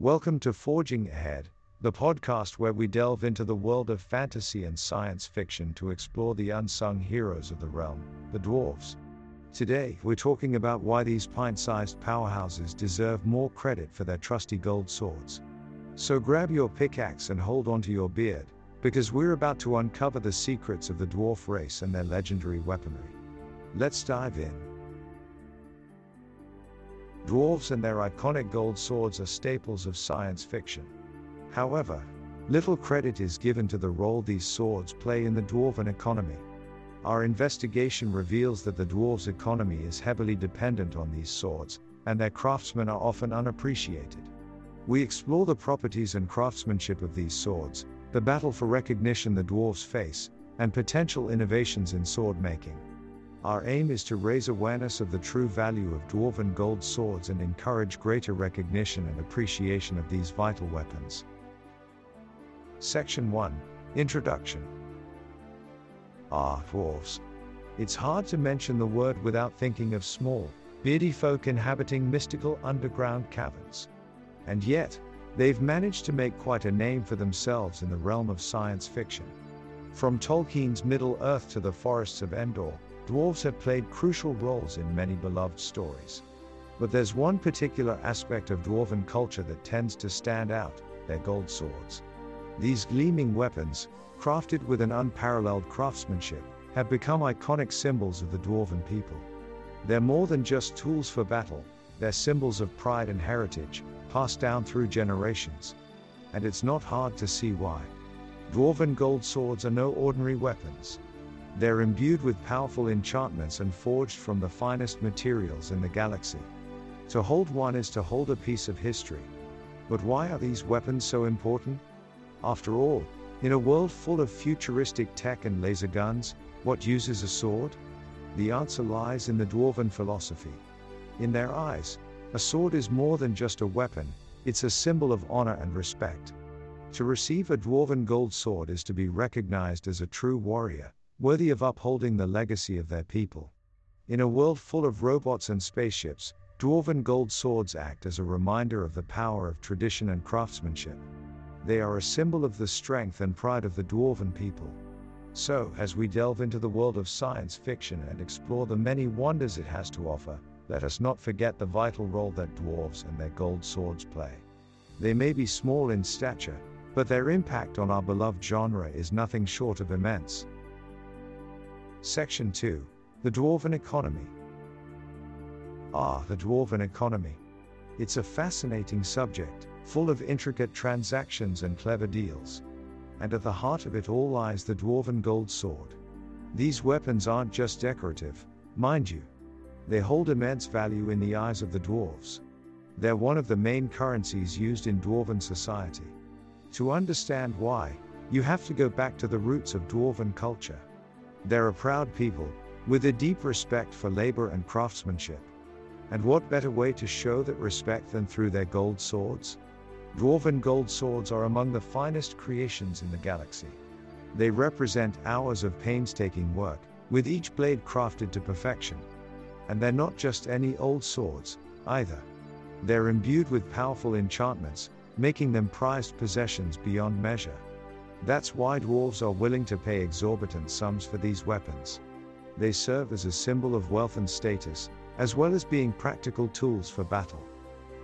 Welcome to Forging Ahead, the podcast where we delve into the world of fantasy and science fiction to explore the unsung heroes of the realm, the dwarves. Today, we're talking about why these pint sized powerhouses deserve more credit for their trusty gold swords. So grab your pickaxe and hold onto your beard, because we're about to uncover the secrets of the dwarf race and their legendary weaponry. Let's dive in. Dwarves and their iconic gold swords are staples of science fiction. However, little credit is given to the role these swords play in the dwarven economy. Our investigation reveals that the dwarves' economy is heavily dependent on these swords, and their craftsmen are often unappreciated. We explore the properties and craftsmanship of these swords, the battle for recognition the dwarves face, and potential innovations in sword making. Our aim is to raise awareness of the true value of dwarven gold swords and encourage greater recognition and appreciation of these vital weapons. Section 1 Introduction Ah, dwarves. It's hard to mention the word without thinking of small, beardy folk inhabiting mystical underground caverns. And yet, they've managed to make quite a name for themselves in the realm of science fiction. From Tolkien's Middle Earth to the forests of Endor, dwarves have played crucial roles in many beloved stories. But there's one particular aspect of dwarven culture that tends to stand out their gold swords. These gleaming weapons, crafted with an unparalleled craftsmanship, have become iconic symbols of the dwarven people. They're more than just tools for battle, they're symbols of pride and heritage, passed down through generations. And it's not hard to see why. Dwarven gold swords are no ordinary weapons. They're imbued with powerful enchantments and forged from the finest materials in the galaxy. To hold one is to hold a piece of history. But why are these weapons so important? After all, in a world full of futuristic tech and laser guns, what uses a sword? The answer lies in the dwarven philosophy. In their eyes, a sword is more than just a weapon, it's a symbol of honor and respect. To receive a dwarven gold sword is to be recognized as a true warrior, worthy of upholding the legacy of their people. In a world full of robots and spaceships, dwarven gold swords act as a reminder of the power of tradition and craftsmanship. They are a symbol of the strength and pride of the dwarven people. So, as we delve into the world of science fiction and explore the many wonders it has to offer, let us not forget the vital role that dwarves and their gold swords play. They may be small in stature, but their impact on our beloved genre is nothing short of immense. Section 2 The Dwarven Economy. Ah, the Dwarven Economy. It's a fascinating subject, full of intricate transactions and clever deals. And at the heart of it all lies the Dwarven Gold Sword. These weapons aren't just decorative, mind you. They hold immense value in the eyes of the dwarves. They're one of the main currencies used in Dwarven society. To understand why, you have to go back to the roots of Dwarven culture. They're a proud people, with a deep respect for labor and craftsmanship. And what better way to show that respect than through their gold swords? Dwarven gold swords are among the finest creations in the galaxy. They represent hours of painstaking work, with each blade crafted to perfection. And they're not just any old swords, either. They're imbued with powerful enchantments, making them prized possessions beyond measure. That's why dwarves are willing to pay exorbitant sums for these weapons. They serve as a symbol of wealth and status, as well as being practical tools for battle.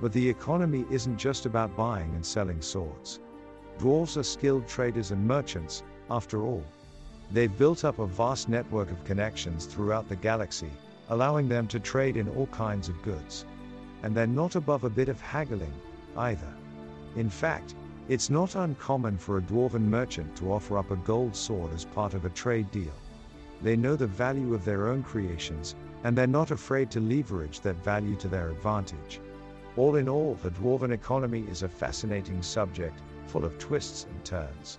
But the economy isn't just about buying and selling swords. Dwarves are skilled traders and merchants, after all. They've built up a vast network of connections throughout the galaxy, allowing them to trade in all kinds of goods. And they're not above a bit of haggling, either. In fact, it's not uncommon for a dwarven merchant to offer up a gold sword as part of a trade deal. They know the value of their own creations, and they're not afraid to leverage that value to their advantage. All in all, the dwarven economy is a fascinating subject, full of twists and turns.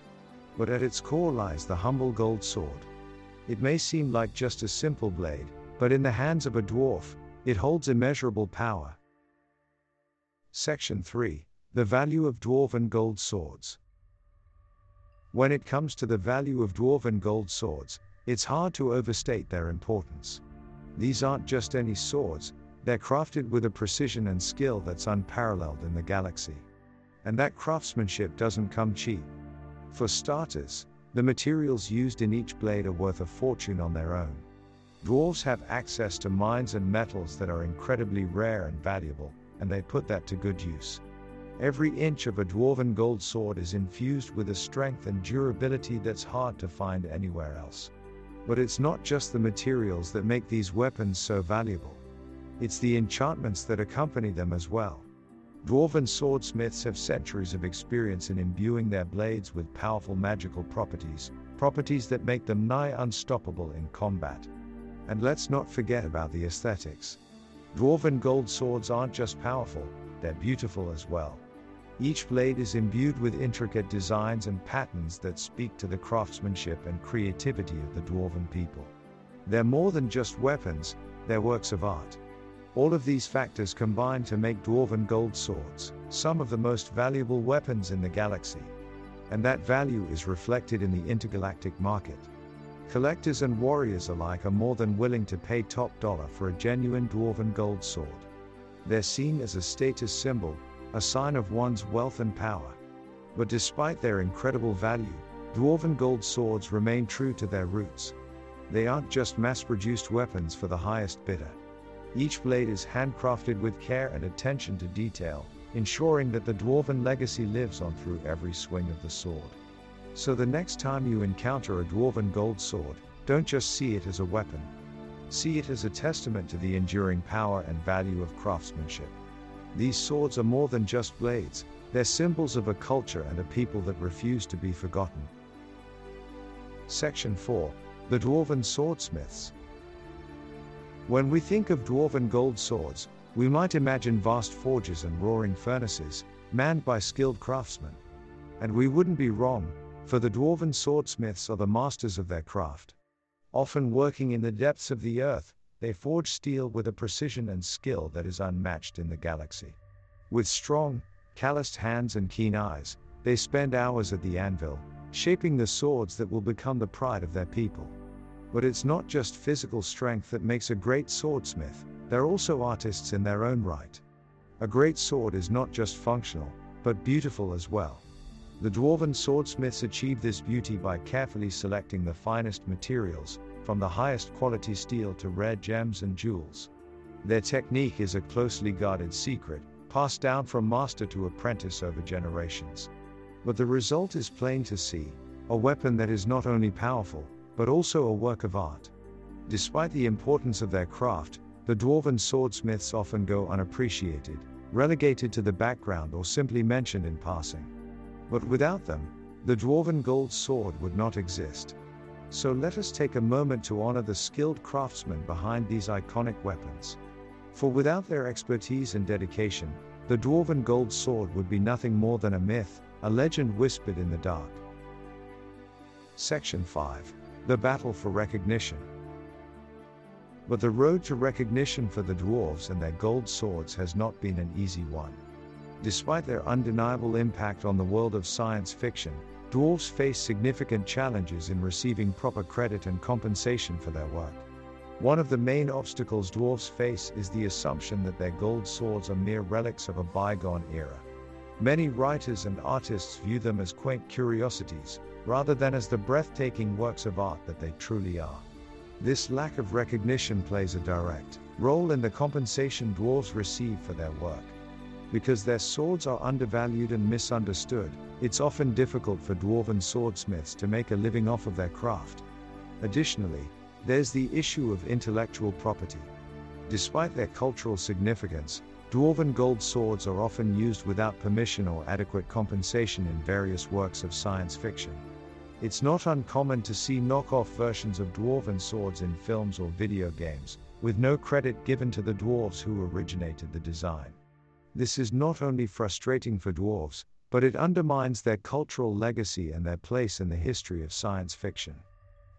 But at its core lies the humble gold sword. It may seem like just a simple blade, but in the hands of a dwarf, it holds immeasurable power. Section 3 the value of dwarven gold swords. When it comes to the value of dwarven gold swords, it's hard to overstate their importance. These aren't just any swords, they're crafted with a precision and skill that's unparalleled in the galaxy. And that craftsmanship doesn't come cheap. For starters, the materials used in each blade are worth a fortune on their own. Dwarves have access to mines and metals that are incredibly rare and valuable, and they put that to good use. Every inch of a dwarven gold sword is infused with a strength and durability that's hard to find anywhere else. But it's not just the materials that make these weapons so valuable. It's the enchantments that accompany them as well. Dwarven swordsmiths have centuries of experience in imbuing their blades with powerful magical properties, properties that make them nigh unstoppable in combat. And let's not forget about the aesthetics. Dwarven gold swords aren't just powerful, they're beautiful as well. Each blade is imbued with intricate designs and patterns that speak to the craftsmanship and creativity of the dwarven people. They're more than just weapons, they're works of art. All of these factors combine to make dwarven gold swords, some of the most valuable weapons in the galaxy. And that value is reflected in the intergalactic market. Collectors and warriors alike are more than willing to pay top dollar for a genuine dwarven gold sword. They're seen as a status symbol, a sign of one's wealth and power. But despite their incredible value, dwarven gold swords remain true to their roots. They aren't just mass produced weapons for the highest bidder. Each blade is handcrafted with care and attention to detail, ensuring that the dwarven legacy lives on through every swing of the sword. So the next time you encounter a dwarven gold sword, don't just see it as a weapon. See it as a testament to the enduring power and value of craftsmanship. These swords are more than just blades, they're symbols of a culture and a people that refuse to be forgotten. Section 4 The Dwarven Swordsmiths. When we think of dwarven gold swords, we might imagine vast forges and roaring furnaces, manned by skilled craftsmen. And we wouldn't be wrong, for the dwarven swordsmiths are the masters of their craft. Often working in the depths of the earth, they forge steel with a precision and skill that is unmatched in the galaxy. With strong, calloused hands and keen eyes, they spend hours at the anvil, shaping the swords that will become the pride of their people. But it's not just physical strength that makes a great swordsmith, they're also artists in their own right. A great sword is not just functional, but beautiful as well. The dwarven swordsmiths achieve this beauty by carefully selecting the finest materials, from the highest quality steel to rare gems and jewels. Their technique is a closely guarded secret, passed down from master to apprentice over generations. But the result is plain to see a weapon that is not only powerful, but also a work of art. Despite the importance of their craft, the dwarven swordsmiths often go unappreciated, relegated to the background, or simply mentioned in passing. But without them, the dwarven gold sword would not exist. So let us take a moment to honor the skilled craftsmen behind these iconic weapons. For without their expertise and dedication, the dwarven gold sword would be nothing more than a myth, a legend whispered in the dark. Section 5 The Battle for Recognition. But the road to recognition for the dwarves and their gold swords has not been an easy one. Despite their undeniable impact on the world of science fiction, dwarves face significant challenges in receiving proper credit and compensation for their work. One of the main obstacles dwarves face is the assumption that their gold swords are mere relics of a bygone era. Many writers and artists view them as quaint curiosities, rather than as the breathtaking works of art that they truly are. This lack of recognition plays a direct role in the compensation dwarves receive for their work. Because their swords are undervalued and misunderstood, it's often difficult for dwarven swordsmiths to make a living off of their craft. Additionally, there's the issue of intellectual property. Despite their cultural significance, dwarven gold swords are often used without permission or adequate compensation in various works of science fiction. It's not uncommon to see knockoff versions of dwarven swords in films or video games, with no credit given to the dwarves who originated the design. This is not only frustrating for dwarves, but it undermines their cultural legacy and their place in the history of science fiction.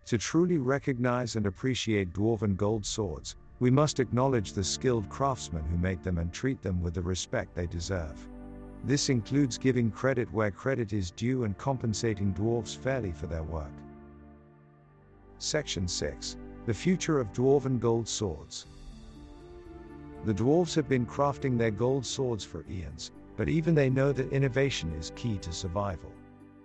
To truly recognize and appreciate dwarven gold swords, we must acknowledge the skilled craftsmen who make them and treat them with the respect they deserve. This includes giving credit where credit is due and compensating dwarves fairly for their work. Section 6 The Future of Dwarven Gold Swords. The dwarves have been crafting their gold swords for eons, but even they know that innovation is key to survival.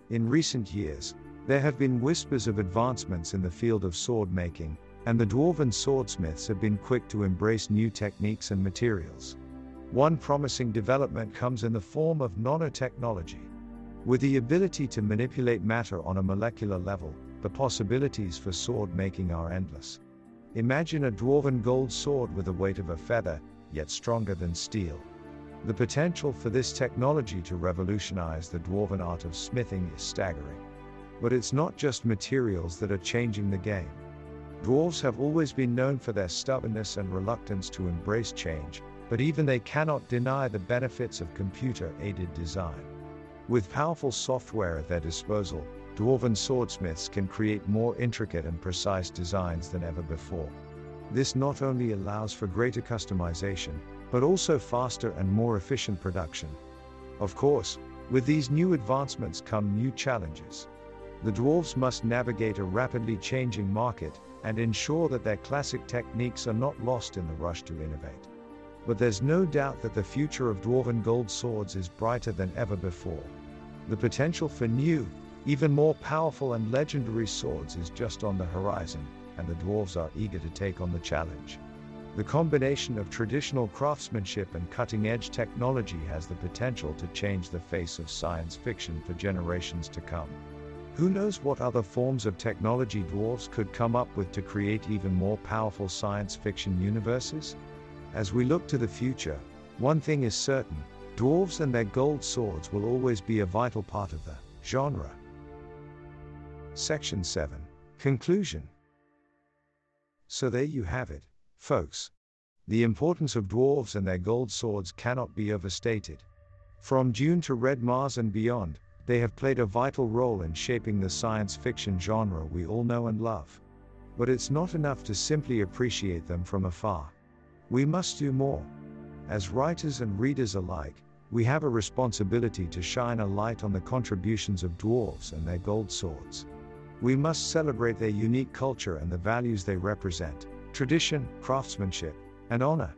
In recent years, there have been whispers of advancements in the field of sword making, and the dwarven swordsmiths have been quick to embrace new techniques and materials. One promising development comes in the form of nanotechnology. With the ability to manipulate matter on a molecular level, the possibilities for sword making are endless. Imagine a dwarven gold sword with the weight of a feather, yet stronger than steel. The potential for this technology to revolutionize the dwarven art of smithing is staggering. But it's not just materials that are changing the game. Dwarves have always been known for their stubbornness and reluctance to embrace change, but even they cannot deny the benefits of computer aided design. With powerful software at their disposal, dwarven swordsmiths can create more intricate and precise designs than ever before. This not only allows for greater customization, but also faster and more efficient production. Of course, with these new advancements come new challenges. The dwarves must navigate a rapidly changing market, and ensure that their classic techniques are not lost in the rush to innovate. But there's no doubt that the future of dwarven gold swords is brighter than ever before. The potential for new, even more powerful and legendary swords is just on the horizon, and the dwarves are eager to take on the challenge. The combination of traditional craftsmanship and cutting edge technology has the potential to change the face of science fiction for generations to come. Who knows what other forms of technology dwarves could come up with to create even more powerful science fiction universes? As we look to the future, one thing is certain dwarves and their gold swords will always be a vital part of the genre. Section 7 Conclusion So there you have it, folks. The importance of dwarves and their gold swords cannot be overstated. From Dune to Red Mars and beyond, they have played a vital role in shaping the science fiction genre we all know and love. But it's not enough to simply appreciate them from afar. We must do more. As writers and readers alike, we have a responsibility to shine a light on the contributions of dwarves and their gold swords. We must celebrate their unique culture and the values they represent tradition, craftsmanship, and honor.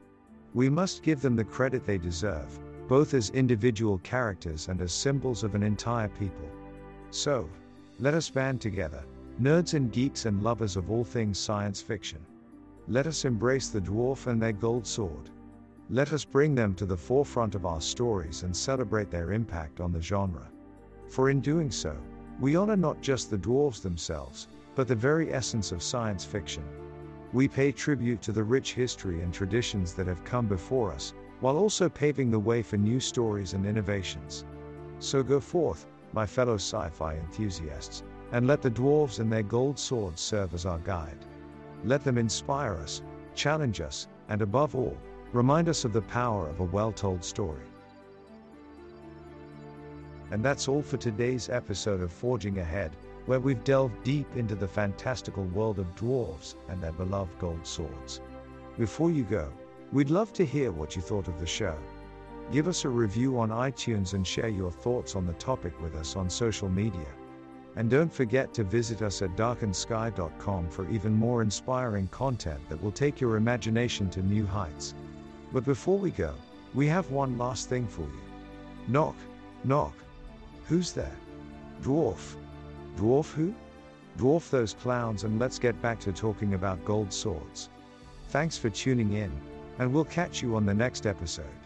We must give them the credit they deserve, both as individual characters and as symbols of an entire people. So, let us band together, nerds and geeks and lovers of all things science fiction. Let us embrace the dwarf and their gold sword. Let us bring them to the forefront of our stories and celebrate their impact on the genre. For in doing so, we honor not just the dwarves themselves, but the very essence of science fiction. We pay tribute to the rich history and traditions that have come before us, while also paving the way for new stories and innovations. So go forth, my fellow sci fi enthusiasts, and let the dwarves and their gold swords serve as our guide. Let them inspire us, challenge us, and above all, remind us of the power of a well told story. And that's all for today's episode of Forging Ahead, where we've delved deep into the fantastical world of dwarves and their beloved gold swords. Before you go, We'd love to hear what you thought of the show. Give us a review on iTunes and share your thoughts on the topic with us on social media. And don't forget to visit us at darkensky.com for even more inspiring content that will take your imagination to new heights. But before we go, we have one last thing for you. Knock, knock. Who's there? Dwarf. Dwarf who? Dwarf those clowns and let's get back to talking about gold swords. Thanks for tuning in and we'll catch you on the next episode.